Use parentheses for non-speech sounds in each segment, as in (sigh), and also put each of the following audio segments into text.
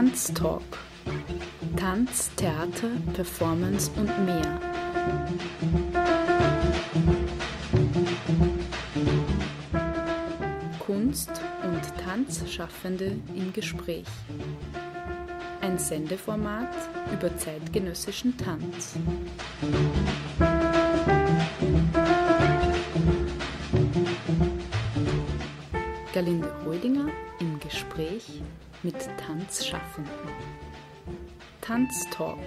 Tanztalk. Tanz, Theater, Performance und mehr. Kunst und Tanzschaffende im Gespräch. Ein Sendeformat über zeitgenössischen Tanz. Galinde Holdinger im Gespräch mit Tanzschaffenden. Tanztalk.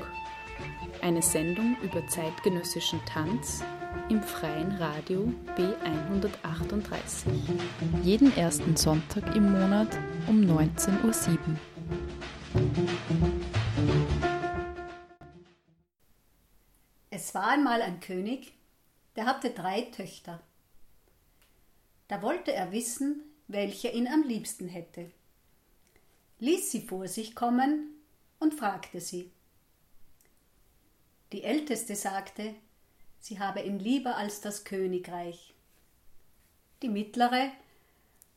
Eine Sendung über zeitgenössischen Tanz im freien Radio B138. Jeden ersten Sonntag im Monat um 19.07 Uhr. Es war einmal ein König, der hatte drei Töchter. Da wollte er wissen, welche ihn am liebsten hätte, ließ sie vor sich kommen und fragte sie. Die Älteste sagte, sie habe ihn lieber als das Königreich. Die Mittlere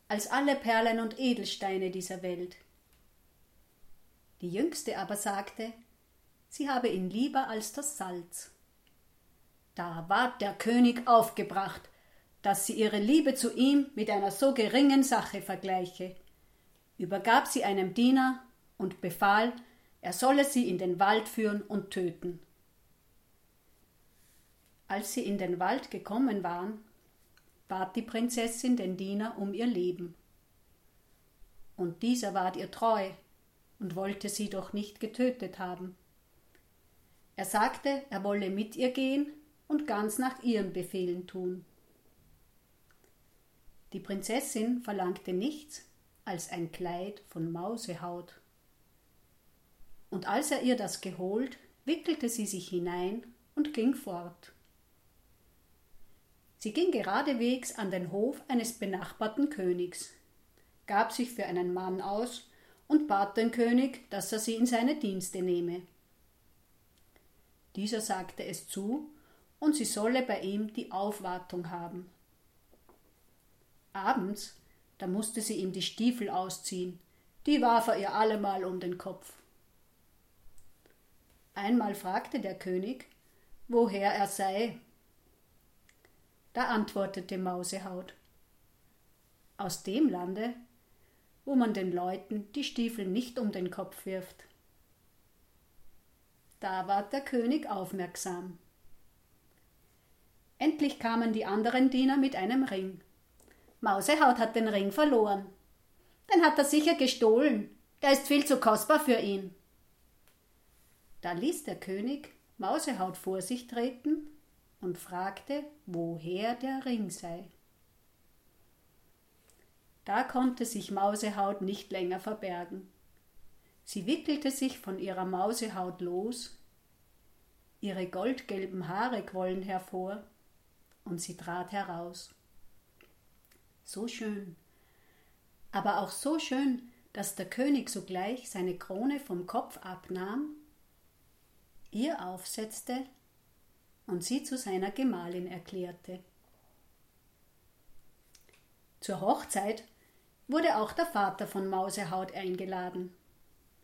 als alle Perlen und Edelsteine dieser Welt. Die Jüngste aber sagte, sie habe ihn lieber als das Salz. Da ward der König aufgebracht, dass sie ihre Liebe zu ihm mit einer so geringen Sache vergleiche, übergab sie einem Diener und befahl, er solle sie in den Wald führen und töten. Als sie in den Wald gekommen waren, bat die Prinzessin den Diener um ihr Leben. Und dieser ward ihr treu und wollte sie doch nicht getötet haben. Er sagte, er wolle mit ihr gehen und ganz nach ihren Befehlen tun. Die Prinzessin verlangte nichts als ein Kleid von Mausehaut. Und als er ihr das geholt, wickelte sie sich hinein und ging fort. Sie ging geradewegs an den Hof eines benachbarten Königs, gab sich für einen Mann aus und bat den König, dass er sie in seine Dienste nehme. Dieser sagte es zu, und sie solle bei ihm die Aufwartung haben. Abends, da musste sie ihm die Stiefel ausziehen, die warf er ihr allemal um den Kopf. Einmal fragte der König, woher er sei. Da antwortete Mausehaut Aus dem Lande, wo man den Leuten die Stiefel nicht um den Kopf wirft. Da ward der König aufmerksam. Endlich kamen die anderen Diener mit einem Ring. Mausehaut hat den Ring verloren. Den hat er sicher gestohlen. Der ist viel zu kostbar für ihn. Da ließ der König Mausehaut vor sich treten und fragte, woher der Ring sei. Da konnte sich Mausehaut nicht länger verbergen. Sie wickelte sich von ihrer Mausehaut los, ihre goldgelben Haare quollen hervor, und sie trat heraus so schön. Aber auch so schön, dass der König sogleich seine Krone vom Kopf abnahm, ihr aufsetzte und sie zu seiner Gemahlin erklärte. Zur Hochzeit wurde auch der Vater von Mausehaut eingeladen,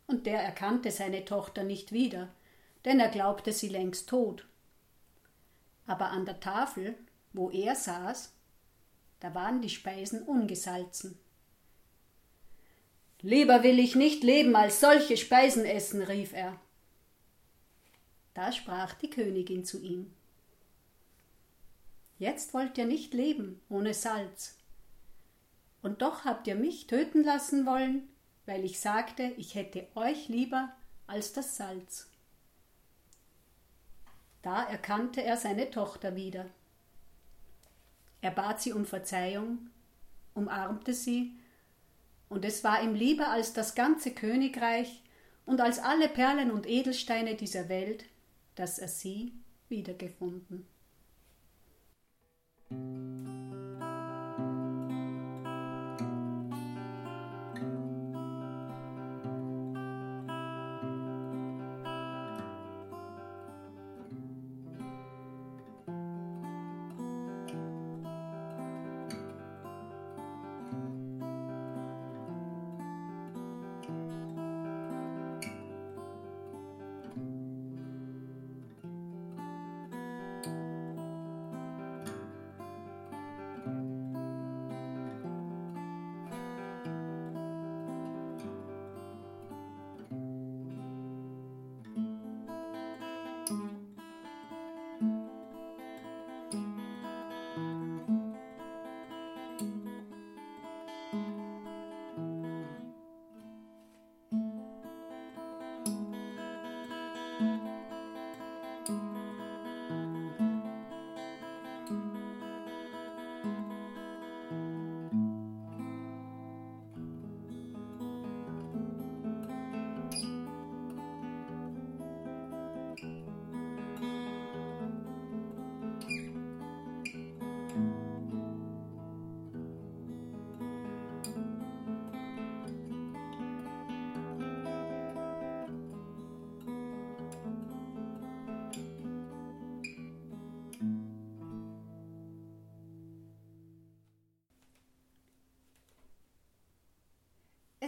und der erkannte seine Tochter nicht wieder, denn er glaubte sie längst tot. Aber an der Tafel, wo er saß, da waren die Speisen ungesalzen. Lieber will ich nicht leben, als solche Speisen essen, rief er. Da sprach die Königin zu ihm. Jetzt wollt ihr nicht leben ohne Salz. Und doch habt ihr mich töten lassen wollen, weil ich sagte, ich hätte euch lieber als das Salz. Da erkannte er seine Tochter wieder. Er bat sie um Verzeihung, umarmte sie, und es war ihm lieber als das ganze Königreich und als alle Perlen und Edelsteine dieser Welt, dass er sie wiedergefunden.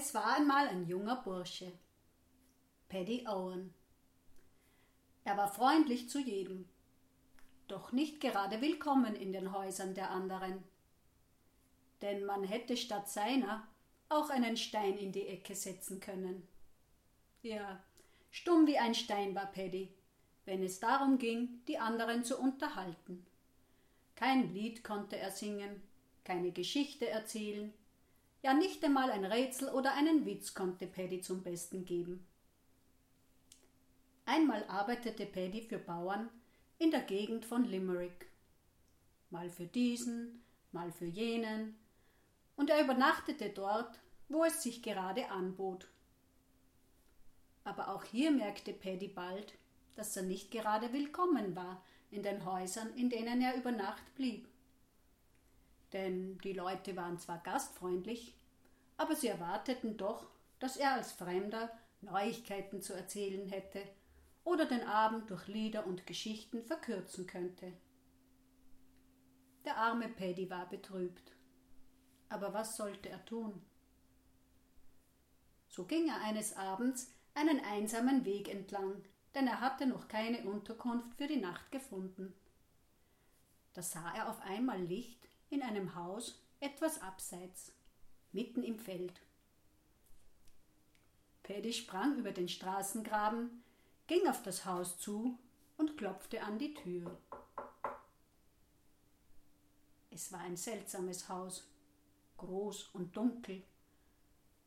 Es war einmal ein junger Bursche, Paddy Owen. Er war freundlich zu jedem, doch nicht gerade willkommen in den Häusern der anderen. Denn man hätte statt seiner auch einen Stein in die Ecke setzen können. Ja, stumm wie ein Stein war Paddy, wenn es darum ging, die anderen zu unterhalten. Kein Lied konnte er singen, keine Geschichte erzählen, ja, nicht einmal ein Rätsel oder einen Witz konnte Paddy zum Besten geben. Einmal arbeitete Paddy für Bauern in der Gegend von Limerick. Mal für diesen, mal für jenen, und er übernachtete dort, wo es sich gerade anbot. Aber auch hier merkte Paddy bald, dass er nicht gerade willkommen war in den Häusern, in denen er über Nacht blieb denn die Leute waren zwar gastfreundlich, aber sie erwarteten doch, dass er als Fremder Neuigkeiten zu erzählen hätte oder den Abend durch Lieder und Geschichten verkürzen könnte. Der arme Paddy war betrübt. Aber was sollte er tun? So ging er eines Abends einen einsamen Weg entlang, denn er hatte noch keine Unterkunft für die Nacht gefunden. Da sah er auf einmal Licht in einem Haus etwas abseits, mitten im Feld. Paddy sprang über den Straßengraben, ging auf das Haus zu und klopfte an die Tür. Es war ein seltsames Haus, groß und dunkel,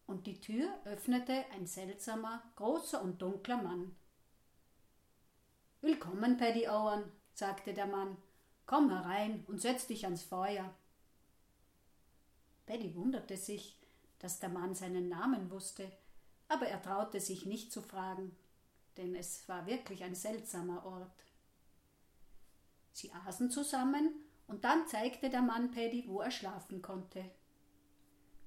und die Tür öffnete ein seltsamer, großer und dunkler Mann. Willkommen, Paddy Owen, sagte der Mann Komm herein und setz dich ans Feuer. Betty wunderte sich, dass der Mann seinen Namen wusste, aber er traute sich nicht zu fragen, denn es war wirklich ein seltsamer Ort. Sie aßen zusammen und dann zeigte der Mann Paddy, wo er schlafen konnte.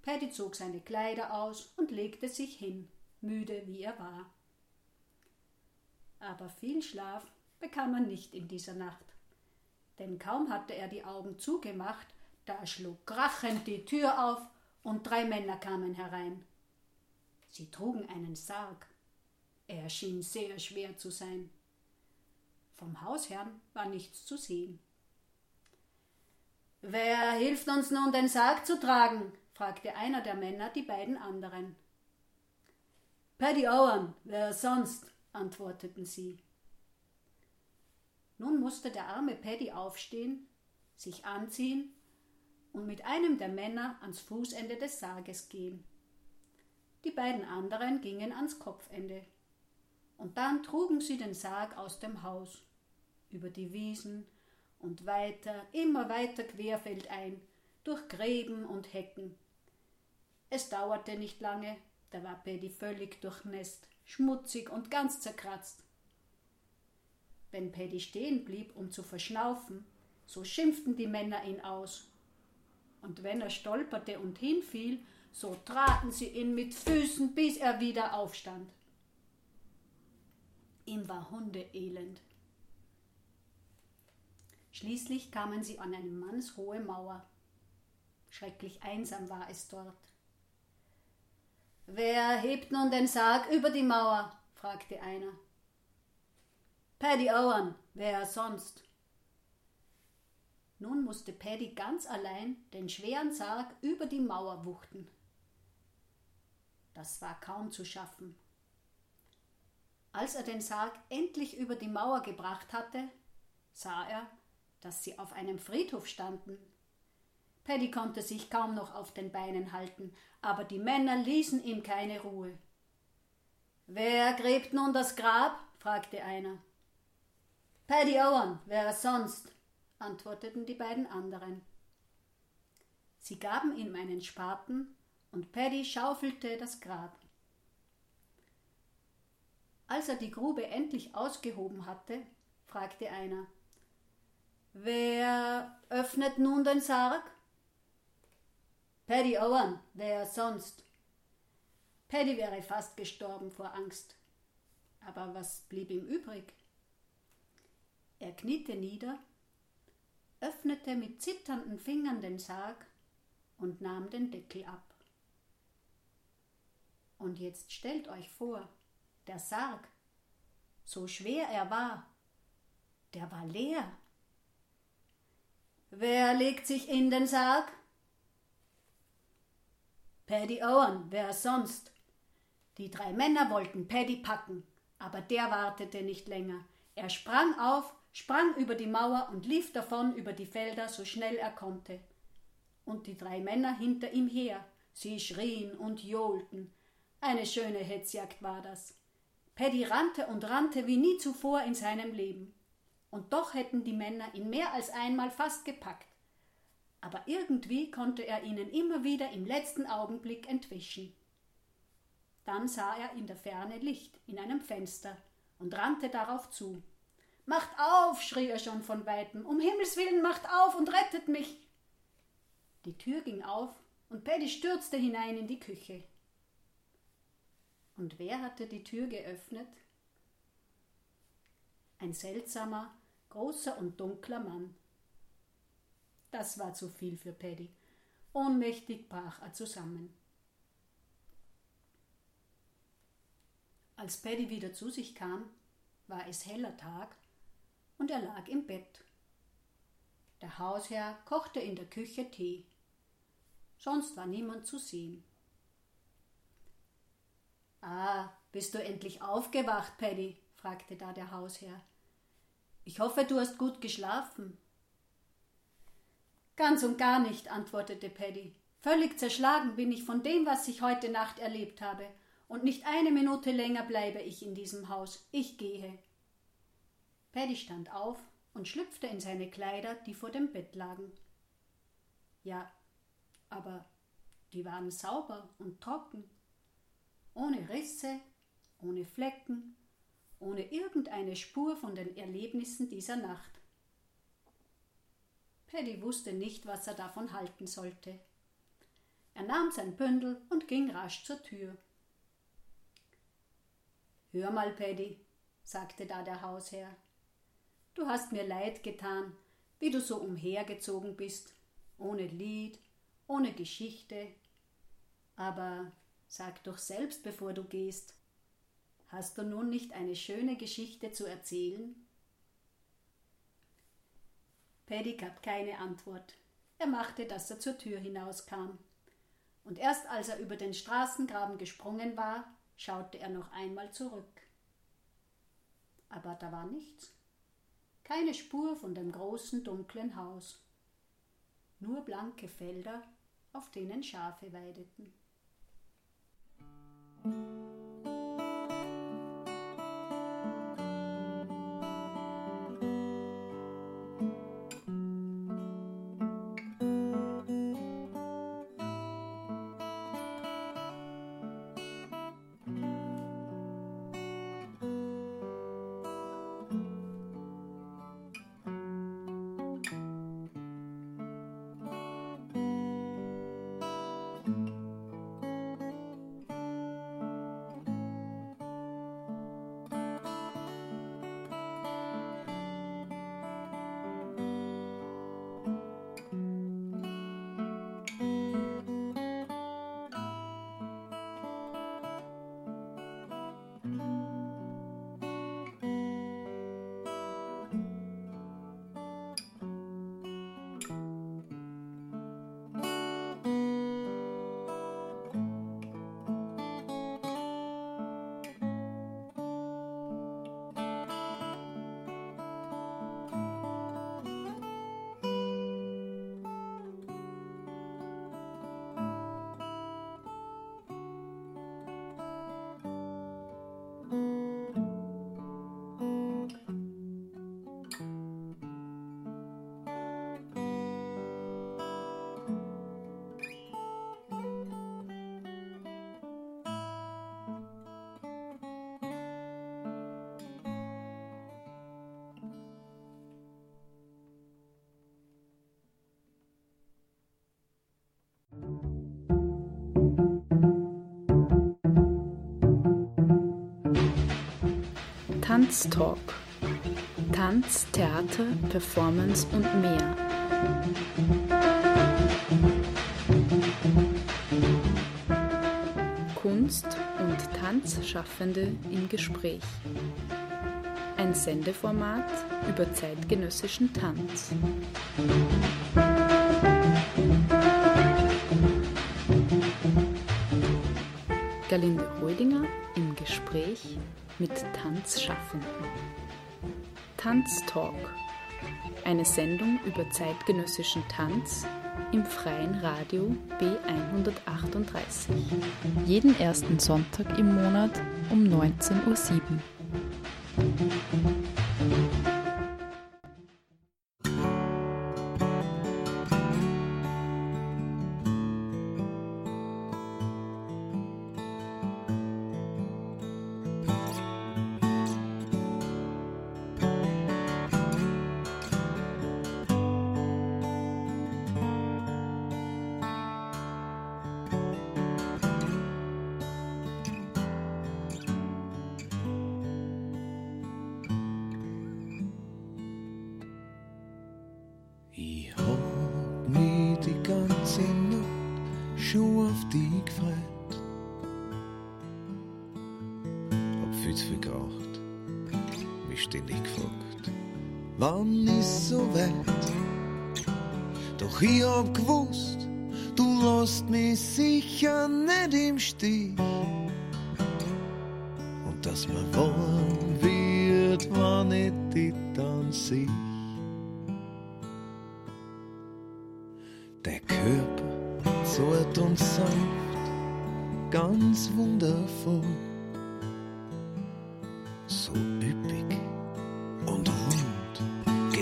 Paddy zog seine Kleider aus und legte sich hin, müde wie er war. Aber viel Schlaf bekam er nicht in dieser Nacht denn kaum hatte er die Augen zugemacht, da schlug krachend die Tür auf und drei Männer kamen herein. Sie trugen einen Sarg. Er schien sehr schwer zu sein. Vom Hausherrn war nichts zu sehen. Wer hilft uns nun, den Sarg zu tragen? fragte einer der Männer die beiden anderen. Paddy Owen, wer sonst? antworteten sie. Nun musste der arme Paddy aufstehen, sich anziehen und mit einem der Männer ans Fußende des Sarges gehen. Die beiden anderen gingen ans Kopfende. Und dann trugen sie den Sarg aus dem Haus, über die Wiesen und weiter, immer weiter querfeldein, durch Gräben und Hecken. Es dauerte nicht lange, da war Paddy völlig durchnässt, schmutzig und ganz zerkratzt. Wenn Paddy stehen blieb, um zu verschnaufen, so schimpften die Männer ihn aus. Und wenn er stolperte und hinfiel, so traten sie ihn mit Füßen, bis er wieder aufstand. Ihm war Hundeelend. Schließlich kamen sie an eine mannshohe Mauer. Schrecklich einsam war es dort. Wer hebt nun den Sarg über die Mauer? fragte einer. Paddy Owen, wer sonst? Nun musste Paddy ganz allein den schweren Sarg über die Mauer wuchten. Das war kaum zu schaffen. Als er den Sarg endlich über die Mauer gebracht hatte, sah er, dass sie auf einem Friedhof standen. Paddy konnte sich kaum noch auf den Beinen halten, aber die Männer ließen ihm keine Ruhe. Wer gräbt nun das Grab? fragte einer. Paddy Owen, wer sonst? antworteten die beiden anderen. Sie gaben ihm einen Spaten und Paddy schaufelte das Grab. Als er die Grube endlich ausgehoben hatte, fragte einer Wer öffnet nun den Sarg? Paddy Owen, wer sonst? Paddy wäre fast gestorben vor Angst. Aber was blieb ihm übrig? Er kniete nieder, öffnete mit zitternden Fingern den Sarg und nahm den Deckel ab. Und jetzt stellt euch vor, der Sarg, so schwer er war, der war leer. Wer legt sich in den Sarg? Paddy Owen, wer sonst? Die drei Männer wollten Paddy packen, aber der wartete nicht länger. Er sprang auf, sprang über die Mauer und lief davon über die Felder, so schnell er konnte. Und die drei Männer hinter ihm her, sie schrien und johlten. Eine schöne Hetzjagd war das. Paddy rannte und rannte wie nie zuvor in seinem Leben. Und doch hätten die Männer ihn mehr als einmal fast gepackt. Aber irgendwie konnte er ihnen immer wieder im letzten Augenblick entwischen. Dann sah er in der Ferne Licht in einem Fenster und rannte darauf zu. Macht auf, schrie er schon von weitem. Um Himmels willen, macht auf und rettet mich. Die Tür ging auf und Paddy stürzte hinein in die Küche. Und wer hatte die Tür geöffnet? Ein seltsamer, großer und dunkler Mann. Das war zu viel für Paddy. Ohnmächtig brach er zusammen. Als Paddy wieder zu sich kam, war es heller Tag und er lag im Bett. Der Hausherr kochte in der Küche Tee. Sonst war niemand zu sehen. Ah, bist du endlich aufgewacht, Paddy? fragte da der Hausherr. Ich hoffe, du hast gut geschlafen. Ganz und gar nicht, antwortete Paddy. Völlig zerschlagen bin ich von dem, was ich heute Nacht erlebt habe, und nicht eine Minute länger bleibe ich in diesem Haus. Ich gehe. Paddy stand auf und schlüpfte in seine Kleider, die vor dem Bett lagen. Ja, aber die waren sauber und trocken, ohne Risse, ohne Flecken, ohne irgendeine Spur von den Erlebnissen dieser Nacht. Paddy wusste nicht, was er davon halten sollte. Er nahm sein Bündel und ging rasch zur Tür. Hör mal, Paddy, sagte da der Hausherr, du hast mir leid getan, wie du so umhergezogen bist, ohne Lied, ohne Geschichte. Aber sag doch selbst, bevor du gehst, hast du nun nicht eine schöne Geschichte zu erzählen? Paddy gab keine Antwort. Er machte, dass er zur Tür hinauskam. Und erst als er über den Straßengraben gesprungen war, schaute er noch einmal zurück. Aber da war nichts. Keine Spur von dem großen dunklen Haus. Nur blanke Felder, auf denen Schafe weideten. Tanztalk. Tanz, Theater, Performance und mehr. Kunst, Tanzschaffende im Gespräch. Ein Sendeformat über zeitgenössischen Tanz. Galinde Reudinger im Gespräch mit Tanzschaffenden. Tanztalk. Eine Sendung über zeitgenössischen Tanz im freien Radio B138. Jeden ersten Sonntag im Monat um 19.07 Uhr.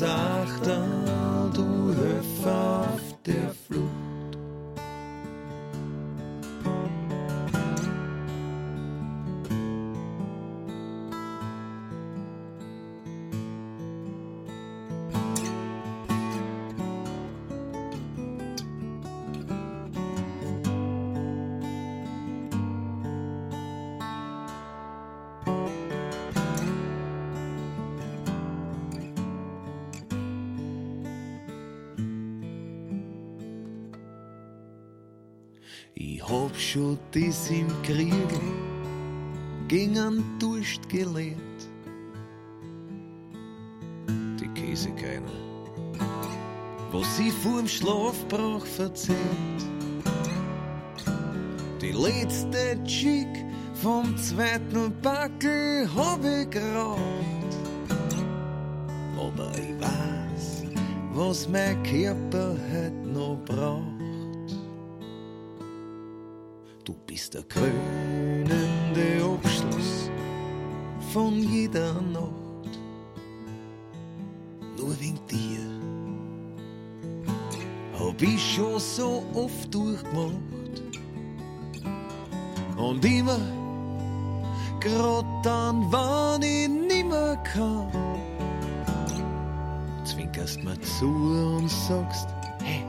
göbes was sie vor dem Schlafbrauch verzehrt. Die letzte Chick vom zweiten Backel hab ich geraucht. Aber ich weiß, was mein Körper heute noch braucht. ist der krönende Abschluss von jeder Nacht. Nur wegen dir hab ich schon so oft durchgemacht. Und immer, grad dann, wann ich nimmer kann, zwinkerst mir zu und sagst, hey,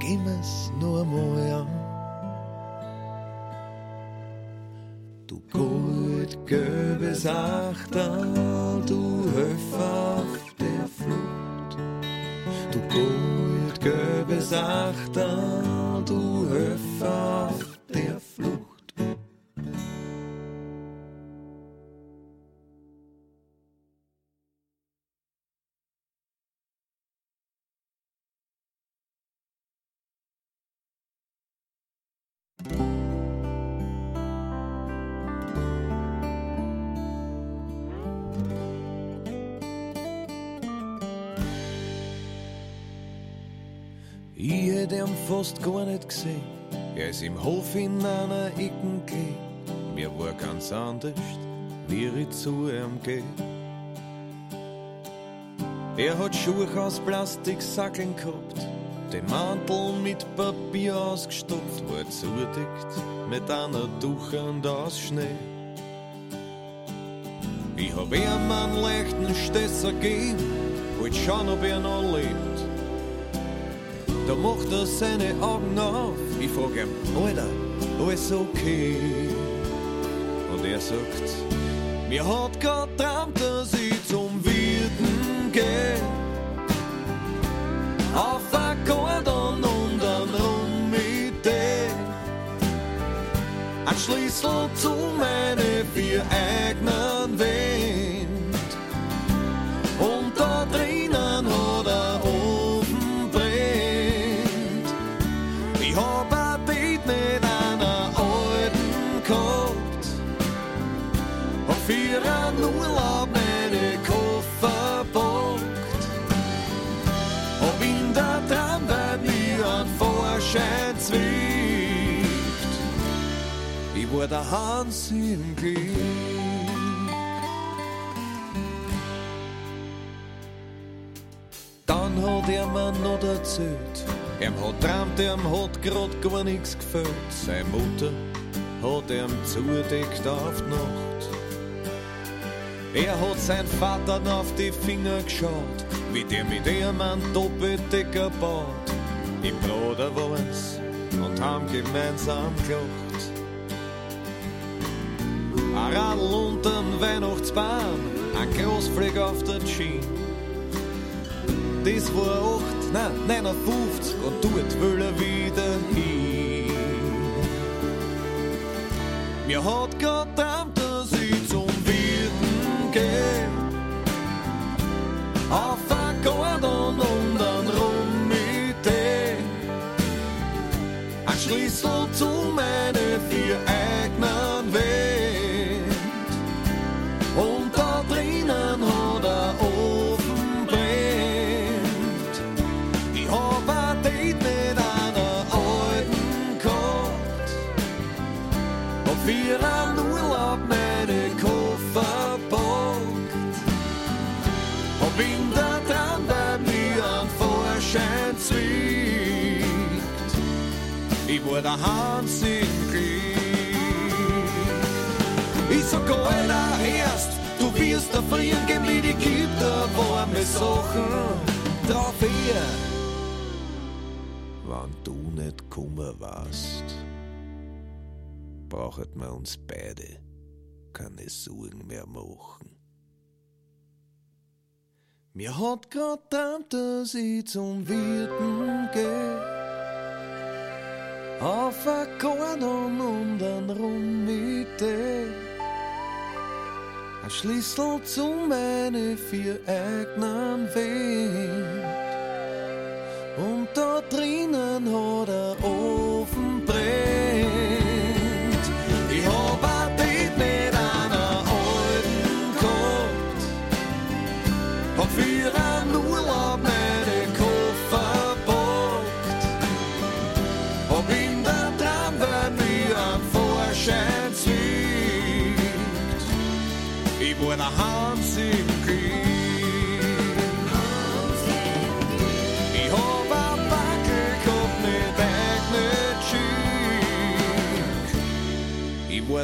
geh mir's nur mal an. gesagt, du Höf auf der Flut. Du Gold, gesagt, du fast gar nicht gesehen. Er ist im Hof in einer Ecke gelegen. Mir war ganz anders, wie ich zu ihm geh. Er hat Schuhe aus Plastiksackeln gehabt, den Mantel mit Papier ausgestopft, war zudeckt mit einer Tuchend aus Schnee. Ich hab ihm einen leichten Stesser gegeben, wollt schauen, ob er noch lebt. Da macht er seine Augen auf. Ich frag ihm, Alter, alles okay? Und er sagt, mir hat Gott träumt, dass ich zum Wirten geh. Auf Akkordon und dann rum mit dir. Ein Schlüssel zu meine vier eigenen Vorschein zwickt. Ich war der Hans im Glück. Dann hat er mir noch erzählt, ihm hat träumt, ihm hat grad gar nichts gefällt. Seine Mutter hat ihm zudeckt auf die Nacht. Er hat sein Vater auf die Finger geschaut, wie der mit ihm einen Doppeldecker baut. Im Bruder war's und haben gemeinsam gelacht. Ein Radl unterm Weihnachtsbaum, ein Großfleck auf der Jeans. Das war 8, nein, 59 und dort will er wieder hin. Mir hat Gott träumt, du wirst erfrieren, gib mir die Gitter, warme Sachen drauf her. Wenn du nicht kummer warst, brauchen wir uns beide keine Sorgen mehr machen. Mir hat grad träumt, dass ich zum Wirten geh. Auf Akkordon und dann rum mit dir. Ein Schlüssel zu meine vier Wind.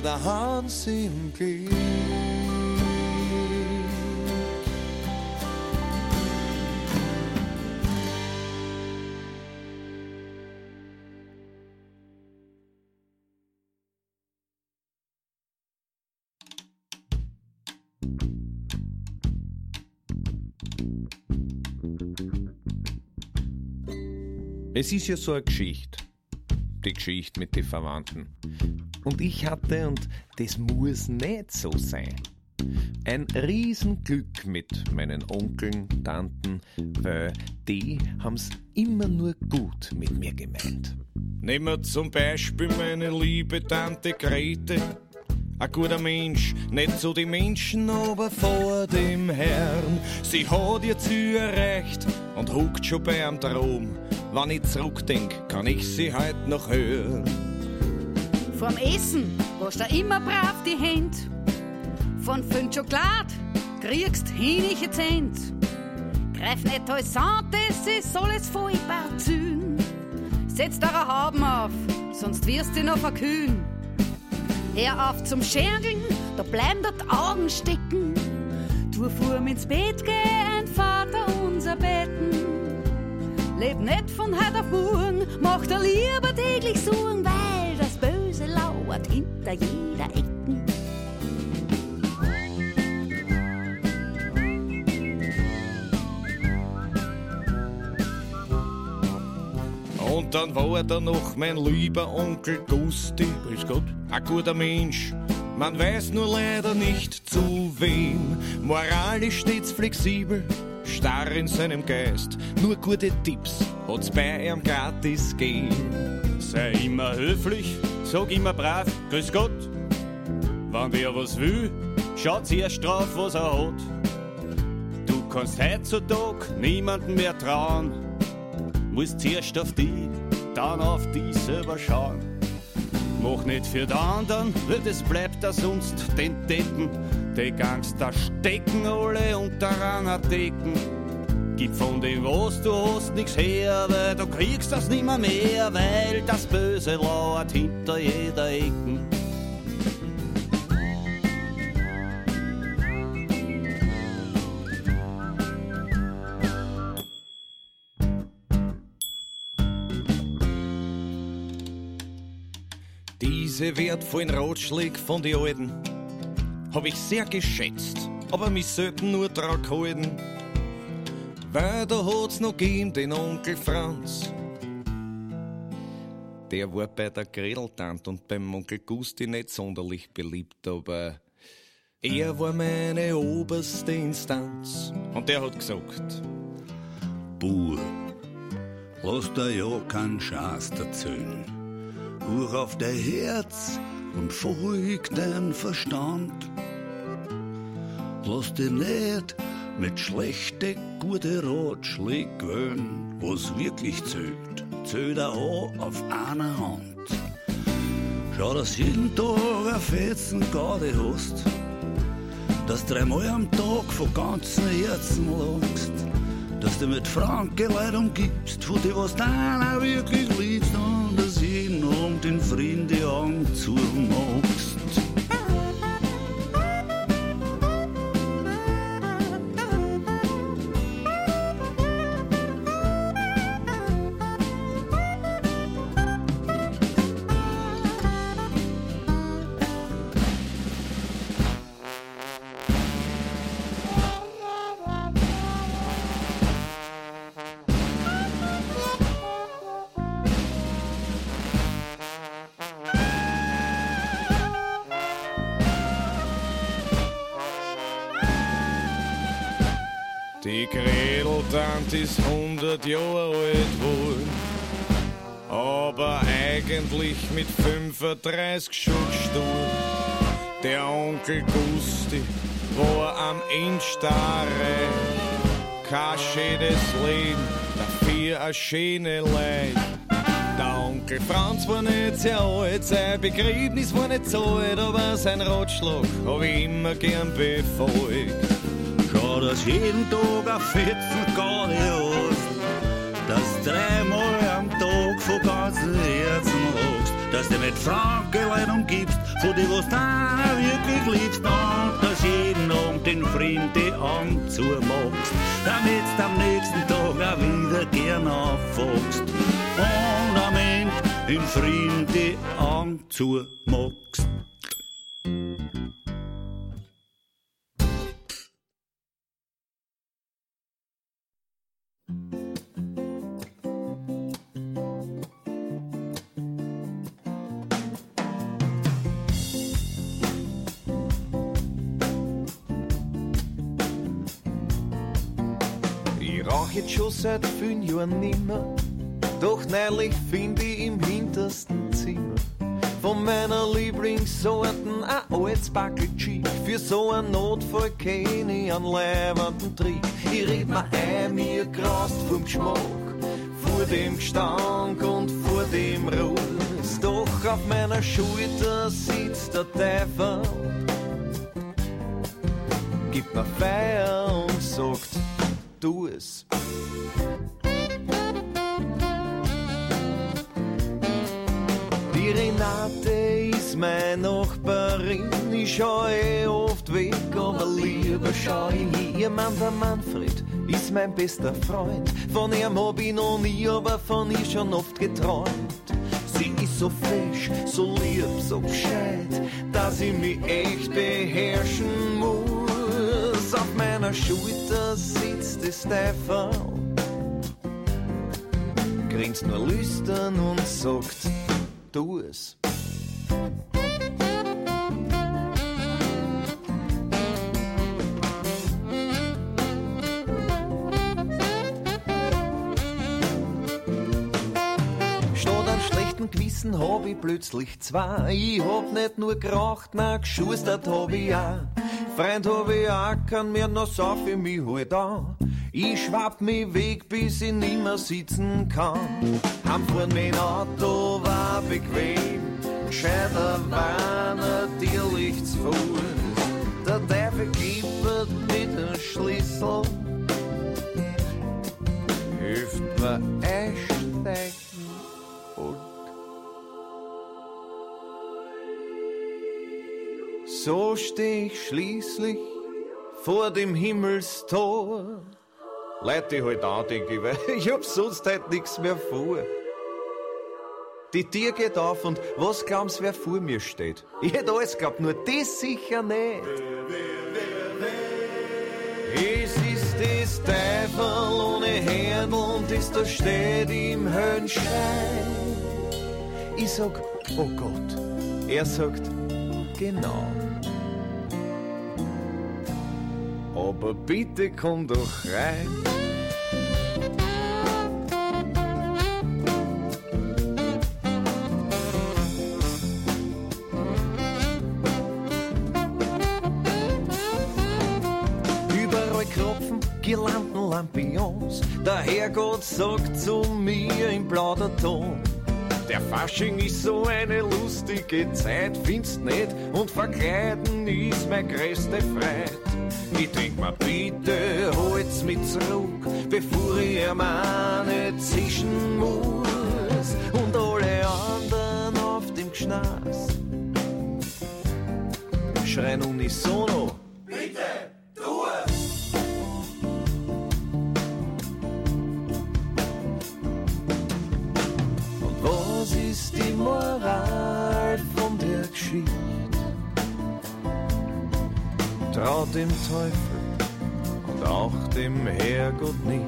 Der Hans im Krieg. Es ist ja so eine Geschichte. Die Geschichte mit den Verwandten. Und ich hatte, und das muss nicht so sein, ein Riesenglück mit meinen Onkeln, Tanten, weil die haben's immer nur gut mit mir gemeint. Nehmen wir zum Beispiel meine liebe Tante Grete. Ein guter Mensch, nicht so die Menschen, aber vor dem Herrn. Sie hat ihr Ziel erreicht und huckt schon bei am Traum. Wenn ich zurückdenk, kann ich sie heut noch hören. Vorm Essen wasch da immer brav die Hände. Von fünf Schokolade kriegst hinige Zent. Greif nicht alles an, das ist alles voll Barzün. Setz da Haben auf, sonst wirst du noch verkühlen. Hör auf zum Schergeln, da bleiben dort Augen stecken. Du fuhr ins Bett, geh ein Vater unser Betten. Leb nicht von heute auf morgen, mach dir lieber täglich Sorgen, lauert hinter jeder Ecken. Und dann war da noch mein lieber Onkel Gusti. Grüß Gott. Ein guter Mensch. Man weiß nur leider nicht zu wem. Moralisch stets flexibel, starr in seinem Geist. Nur gute Tipps hat's bei ihm gratis gegeben. Sei immer höflich, sag immer brav, grüß Gott. Wenn wer was will, schaut erst drauf, was er hat. Du kannst heutzutage niemandem mehr trauen. Musst zuerst auf die, dann auf die selber schauen. Mach nicht für die anderen, weil das bleibt da sonst den Deppen. Die Gangster stecken alle unter einer Decken. Gib von dem, was du hast, nix her, weil du kriegst das nimmer mehr, weil das Böse lauert hinter jeder Ecken. Diese wertvollen Ratschläge von den Alten hab ich sehr geschätzt, aber mich selten nur dran gehalten. Weil da hat's noch gegeben den Onkel Franz. Der war bei der Gredeltant und beim Onkel Gusti nicht sonderlich beliebt, aber er war meine oberste Instanz. Und der hat gesagt, Bub, lass dir ja keinen Schatz erzählen. Hör auf dein Herz und folg dein Verstand. Lass dich nicht mit schlechte, gute Ratschläge gewöhnen. Was wirklich zählt, zählt auch auf einer Hand. Schau, dass jeden Tag ein Fetzen Garde hast, dass dreimal am Tag von ganzem Herzen lachst, dass du mit Franke Leid umgibst, von dir was deiner wirklich liebst und dass jeden Abend den Frieden die Augen zumachst. 100 Jahre alt wohl, aber eigentlich mit 35 schon gestorben. Der Onkel Gusti war am Endstare, kein schönes Leben, dafür ein schöne Leid. Der Onkel Franz war nicht sehr alt, sein Begräbnis war nicht so alt, aber sein Ratschlag hab ich immer gern befolgt. Schau, dass jeden Tag ein Fetzen dass dreimal am Tag von ganzem Herzen lachst, dass du mit Franke Leid umgibst, von dir was deiner wirklich liebst, und dass jeden Abend den Frieden die Augen zumachst, damit du am nächsten Tag auch wieder gern aufwachst und am Ende in Frieden die schon seit vielen Jahren nimmer, doch neulich find ich im hintersten Zimmer von meiner Lieblingssorten ein altes Backelcheek. Für so einen Notfall kenn ich einen leibenden Trick. Ich red mir ein, mir graust vom Geschmack, vor dem Gestank und vor dem Ruß. Doch auf meiner Schulter sitzt der Teufel, gibt mir Feier und sagt, tu es. Meine Nachbarin, ich schau eh oft, weg, aber lieber schau ich nie. Ihr Mann, der Manfred, ist mein bester Freund. Von ihm hab ich noch nie, aber von ihr schon oft geträumt. Sie ist so frisch, so lieb, so gescheit, dass ich mich echt beherrschen muss. Auf meiner Schulter sitzt der Stefan, grinst nur lüstern und sagt, tu es. Gewissen hab ich plötzlich zwei. Ich hab nicht nur geraucht, nein, geschustert hab ich auch. Freund hab ich auch, kann mir noch sauf ich mich halt an. Ich schwapp mich weg, bis ich nimmer sitzen kann. Heimfahren mein Auto war bequem, gescheiter war natürlich zu Fuß. Der Teufel gibt mit dem Schlüssel, So steh ich schließlich vor dem Himmelstor. Leute ich halt an, denke ich, (laughs) weil ich hab sonst halt nichts mehr vor. Die Tür geht auf und was glaubens, wer vor mir steht? Ich hätte alles gehabt, nur das sicher nicht. Es ist das Teufel ohne Herrn und das da steht im Höhenschein. Ich sag, oh Gott. Er sagt, genau. Aber bitte komm doch rein. Überall Kropfen, Girlanden, Lampions. Der Herrgott sagt zu mir im Plauderton. Der Fasching ist so eine lustige Zeit, findest nicht? Und verkleiden ist meine größte Freude. Ich denk mir, bitte holt's mich zurück, bevor ich ihm eine zischen muss und alle anderen auf dem Gschnaß schreien unisono. Traut dem Teufel und auch dem Herrgott nicht.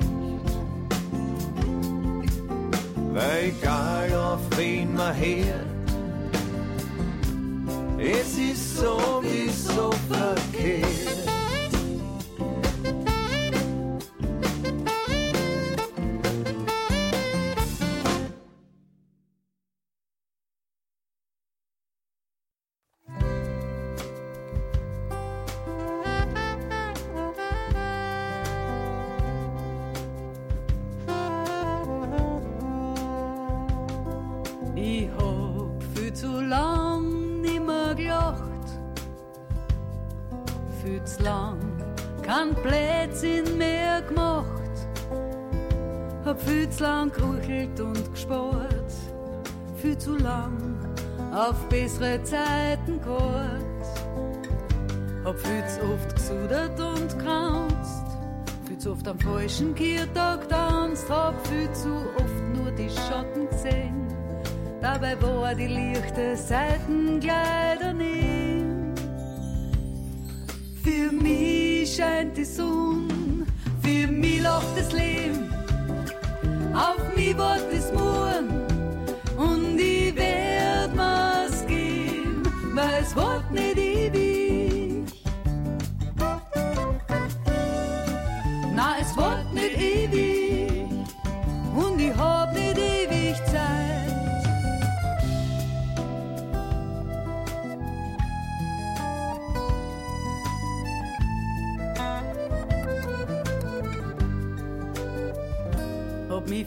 Weil egal auf wen man hört, es ist sowieso verkehrt. Auf bessere Zeiten gehört. Hab viel zu oft gesudert und kranzt, viel zu oft am falschen Kirtag tanzt, hab viel zu oft nur die Schatten gesehen. Dabei war die lichte Seiten leider nie. Für mich scheint die Sonne, für mich lacht das Leben, auf mich wird das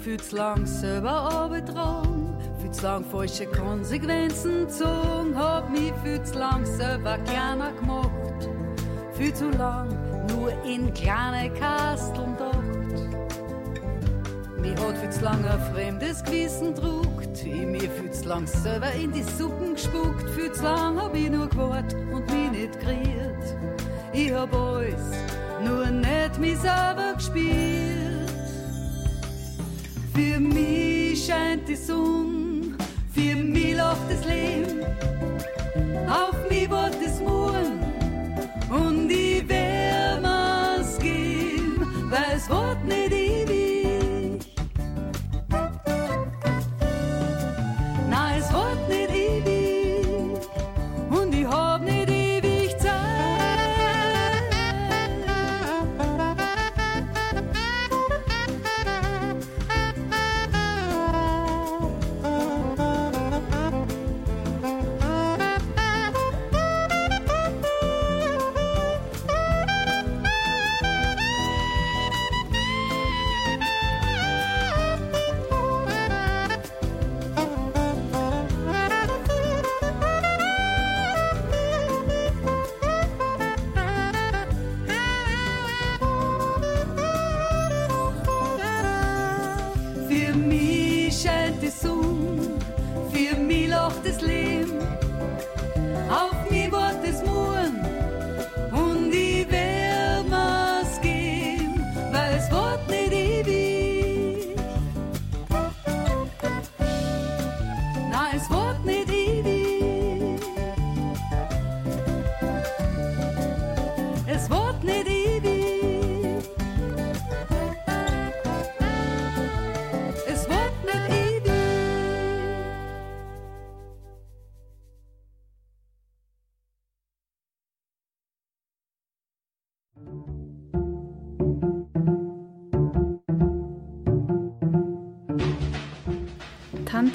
viel zu lang selber abgetragen zu lang falsche Konsequenzen gezogen, hab mich viel zu lang selber kleiner gemacht. Viel zu lang nur in kleine Kasteln dacht. Mir hat viel zu lang ein fremdes Gewissen druckt, ich mir viel zu lang selber in die Suppen gespuckt. Viel zu lang hab ich nur gewartet und mich nicht geriert. ich hab alles, nur nicht mich selber gespielt. Für mich scheint die Sonne, für mich lacht das Leben, auf mich wird das Morgen und ich werde mir's geben, weil es wird nicht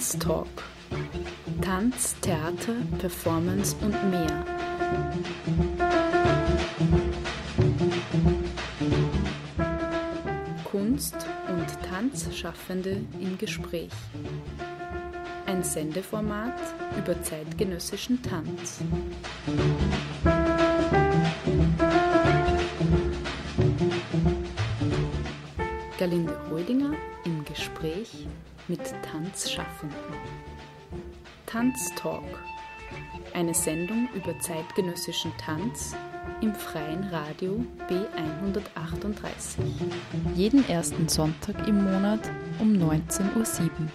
Tanztalk. Tanz, Theater, Performance und mehr. Kunst- und Tanzschaffende im Gespräch. Ein Sendeformat über zeitgenössischen Tanz. Galinde Rödinger im Gespräch mit Tanzschaffenden. Tanztalk. Eine Sendung über zeitgenössischen Tanz im freien Radio B138. Jeden ersten Sonntag im Monat um 19.07 Uhr.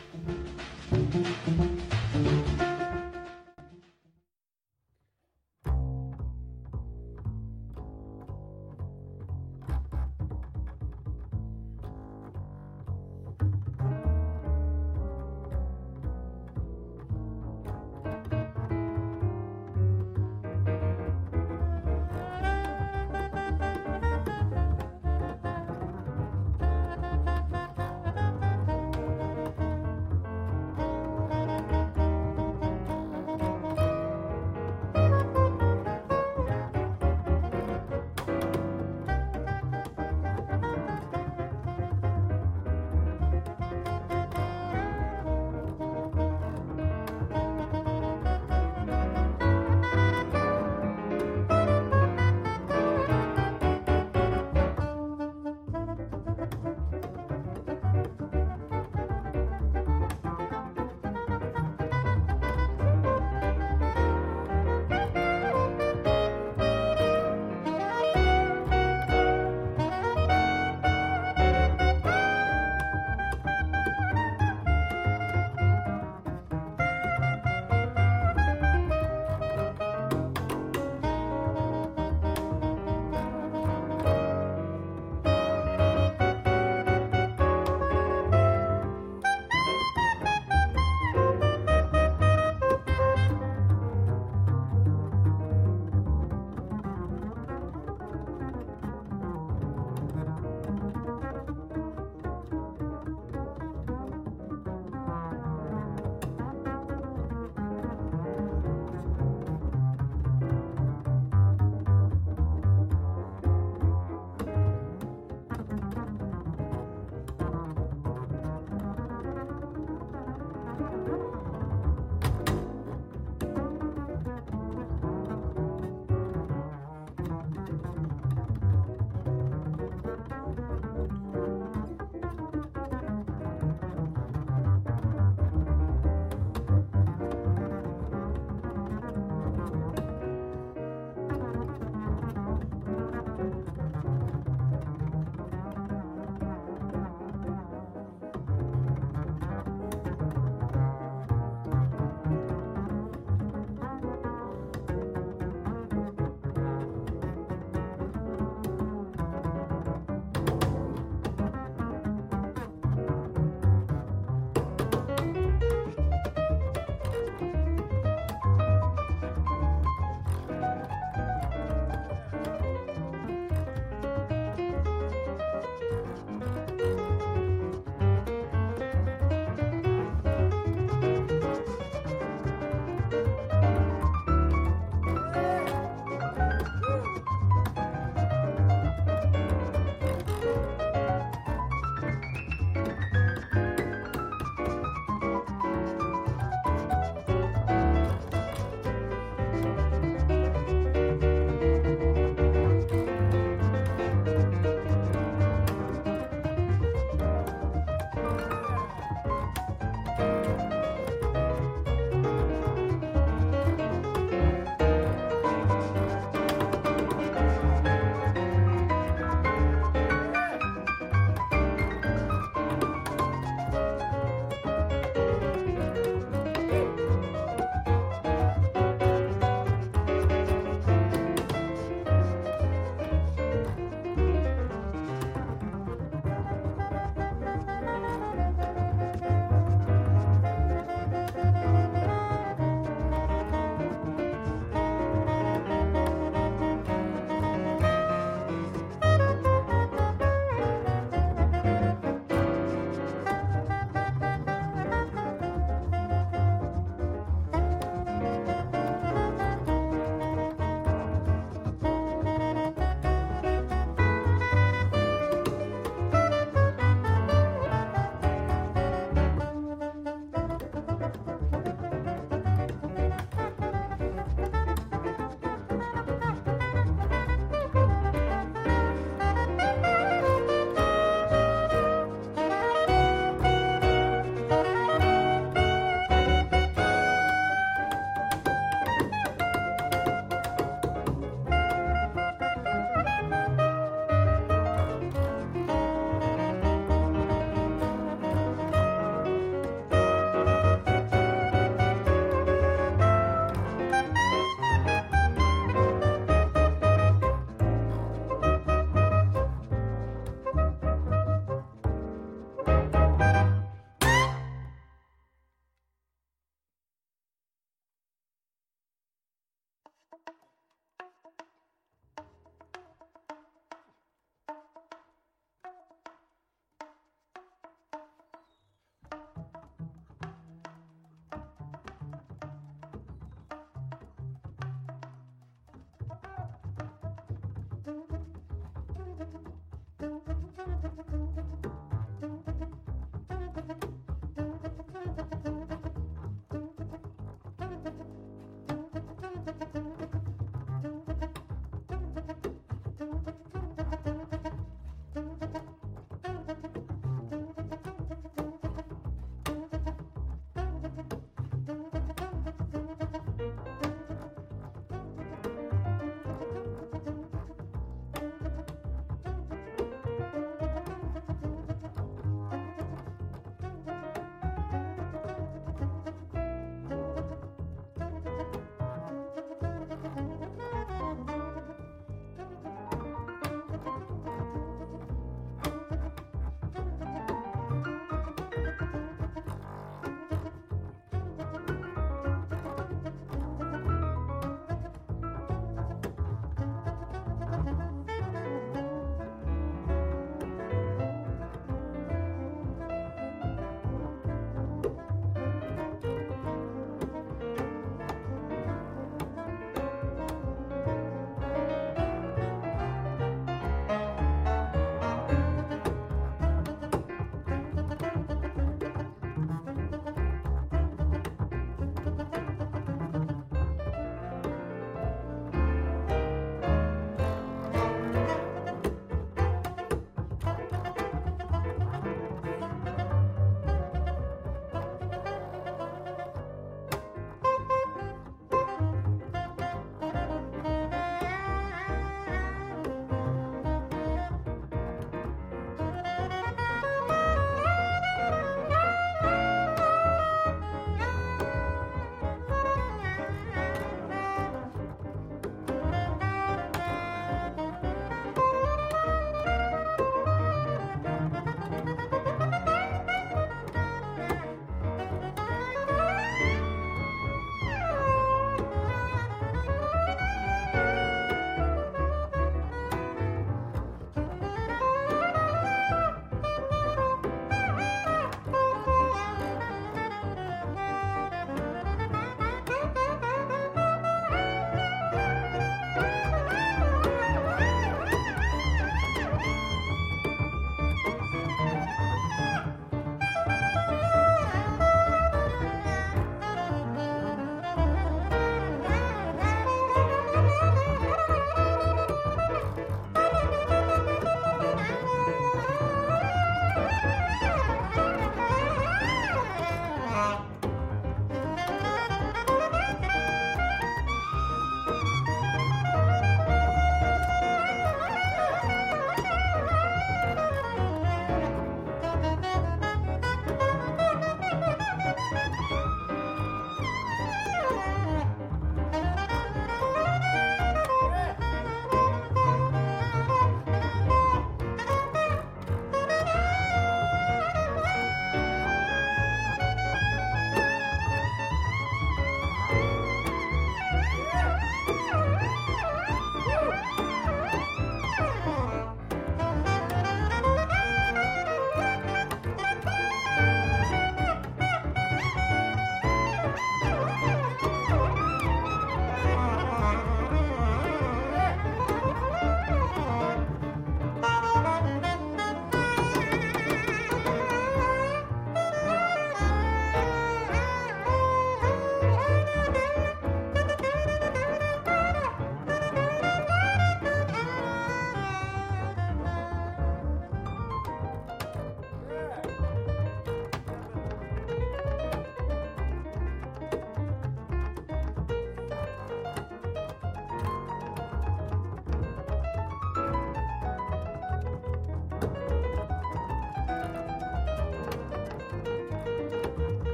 Thank you.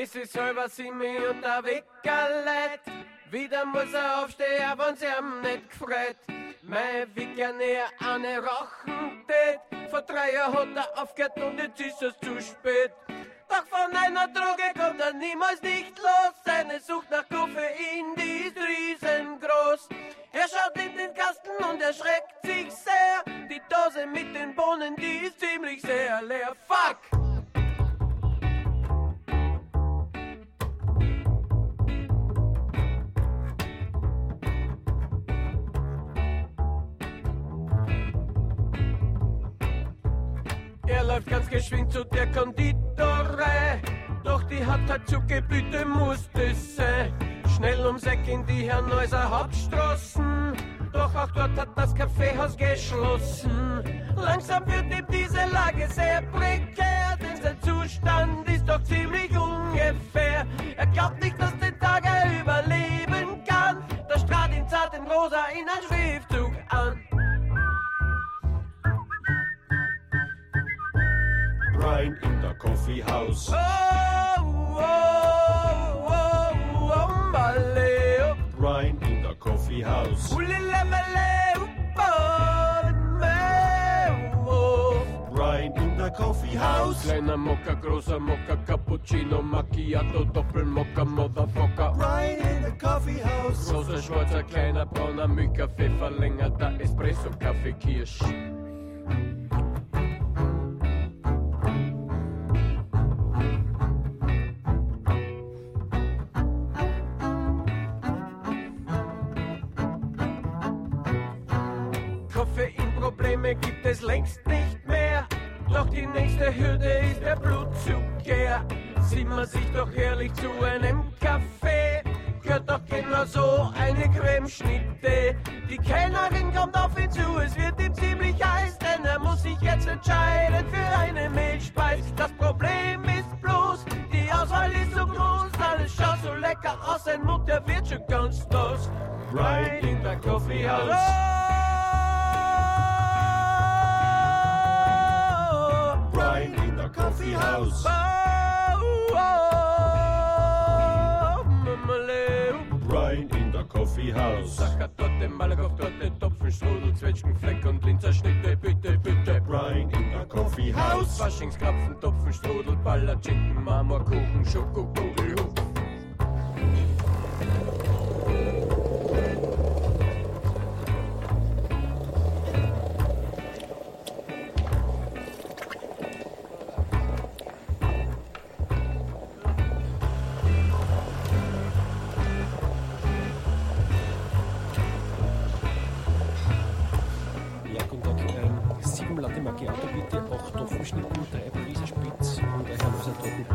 Es ist halber sieben und der Wecker lädt. Wieder muss er aufstehen, wenn's ihm nicht gefreut. Mein Wecker näher eine Rachen tät. Vor drei Jahren hat er aufgehört und jetzt ist es zu spät. Doch von einer Droge kommt er niemals nicht los. Seine Sucht nach Koffein, die ist riesengroß. Er schaut in den Kasten und erschreckt sich sehr. Die Dose mit den Bohnen, die ist ziemlich sehr leer. Fuck! Läuft ganz geschwind zu der Konditorei, doch die hat halt zu Gebüte, musste sein. Schnell ums Eck in die Herneuser Hauptstraßen, doch auch dort hat das Kaffeehaus geschlossen. Langsam wird ihm diese Lage sehr prekär, denn sein Zustand ist doch ziemlich ungefähr. Er glaubt nicht, dass den Tag er überleben kann, da strahlt ihn zart in rosa in ein Schriftzug an. Brian in der Coffee House. Oh, oh, oh, oh, Maleo. Brian in der Coffee House. Ulilamaleo, Balmeo. Brian in der Coffee House. Kleiner Mokka, großer Mokka, Cappuccino, Macchiato, Doppelmokka, Motherfucker. Brian in der Coffee House. Großer, schwarzer, kleiner, brauner Milchkaffee, verlängerter Espresso, Kaffee, Kirsch. Macchiato bitte, acht Topfenschnitten, drei Pariser Spitz und ein Herrloser Trocken.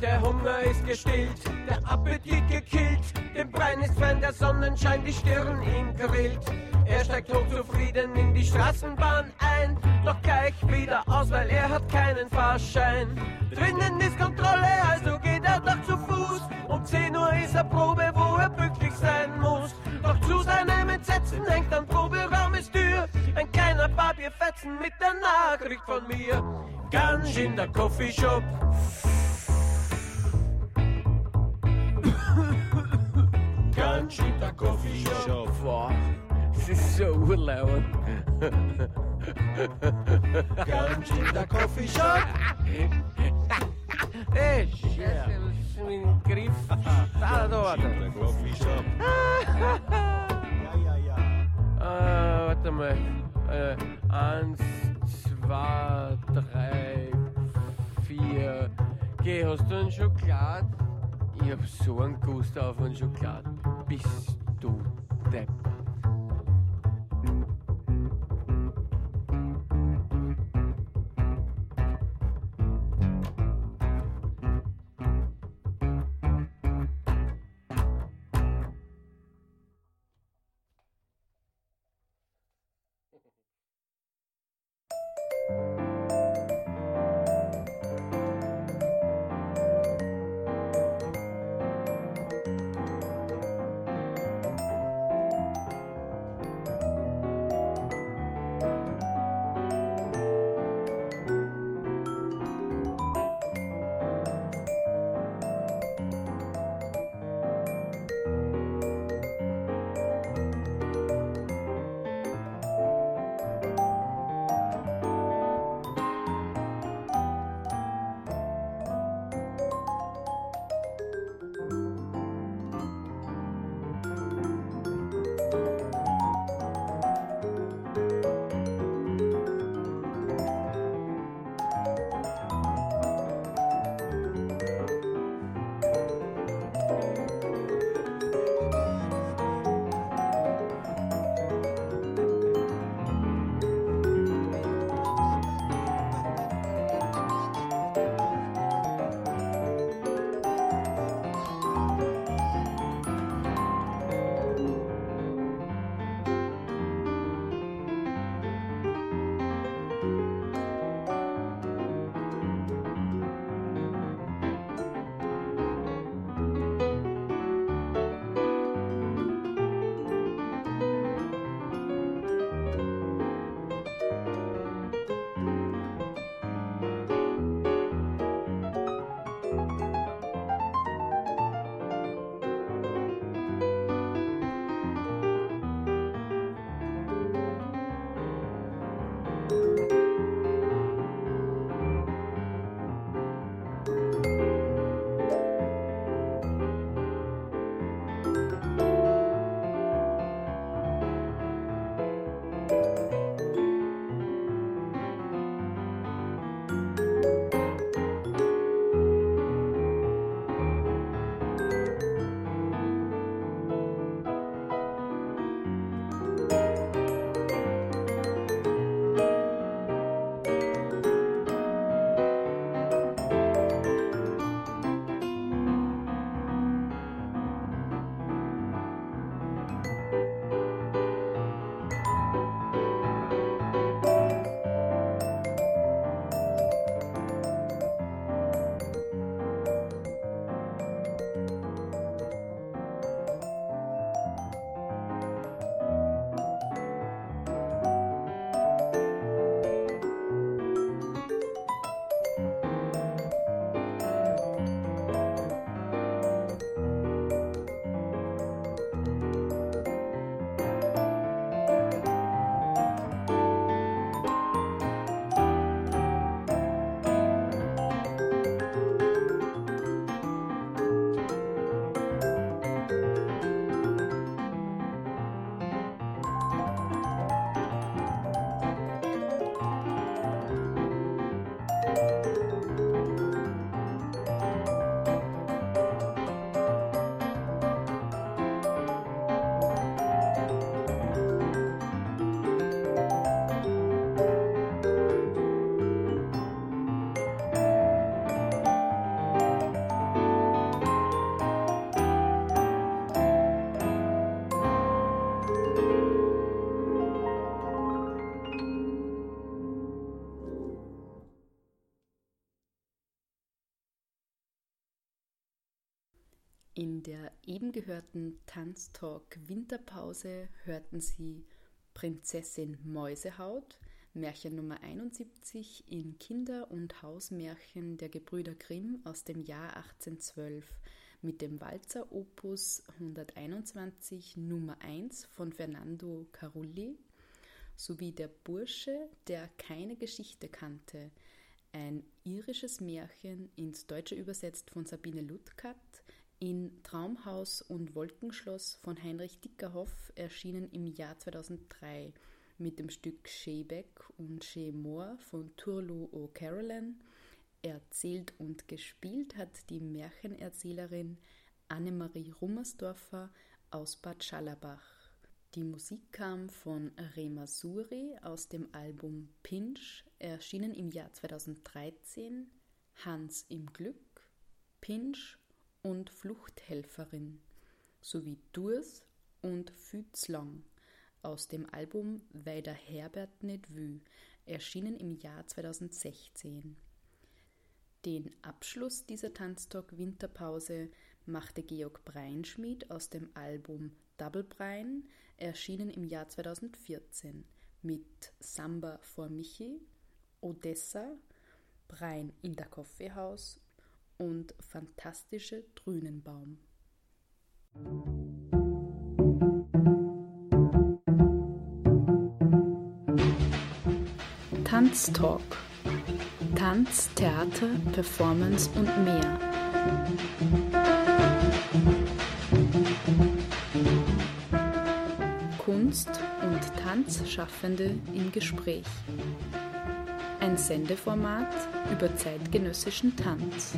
Der Hunger ist gestillt, der Appetit gekillt. Dem Brein ist fein der Sonnenschein, die Stirn ihm grillt. Er steigt hochzufrieden in die Straßenbahn ein, gleich wieder aus, weil er hat keinen Fahrschein. Drinnen ist Kontrolle, also geht er doch zu Fuß. Um 10 Uhr ist er Probe, wo er pünktlich sein muss. Doch zu seinem Entsetzen hängt am Proberaumes Tür ein kleiner Papierfetzen mit der Nachricht von mir. Ganz in der Coffeeshop. Ganz in der Coffee Shop. Boah, es ist so urlaubend. Ganz in der Coffee Shop. Ey, Chef, im Griff. Da, da, In der Coffee Shop. Ja, ja, ja. Äh, warte mal. Äh, eins, zwei, drei, vier. Geh, hast du einen Schokolad? Ich hab so einen Gust auf einen Schokolad. Bist du depp. In der eben gehörten Tanztalk Winterpause hörten Sie Prinzessin Mäusehaut, Märchen Nummer 71 in Kinder- und Hausmärchen der Gebrüder Grimm aus dem Jahr 1812 mit dem Walzer Opus 121 Nummer 1 von Fernando Carulli sowie Der Bursche, der keine Geschichte kannte, ein irisches Märchen ins Deutsche übersetzt von Sabine Ludkat in Traumhaus und Wolkenschloss von Heinrich Dickerhoff erschienen im Jahr 2003 mit dem Stück Shebeck und Shemore von Turlu O'Carolan. Erzählt und gespielt hat die Märchenerzählerin Annemarie Rummersdorfer aus Bad Schallerbach. Die Musik kam von Rema Suri aus dem Album Pinch, erschienen im Jahr 2013, Hans im Glück, Pinch und Fluchthelferin sowie Durs und Fützlang aus dem Album Weil der Herbert nicht wü, erschienen im Jahr 2016. Den Abschluss dieser Tanztalk Winterpause machte Georg Breinschmidt aus dem Album Double Brein, erschienen im Jahr 2014, mit Samba vor Michi, Odessa, Brein in der Kaffeehaus und Fantastische Drünenbaum. Tanztalk. Tanz, Theater, Performance und mehr. Kunst- und Tanzschaffende im Gespräch. Ein Sendeformat über zeitgenössischen Tanz.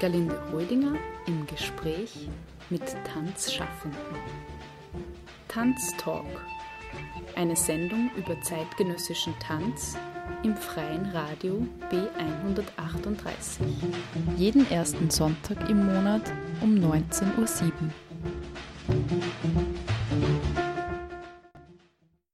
Galinde Rödinger im Gespräch mit Tanzschaffenden. Tanztalk. Eine Sendung über zeitgenössischen Tanz im freien Radio B138. Jeden ersten Sonntag im Monat um 19.07 Uhr.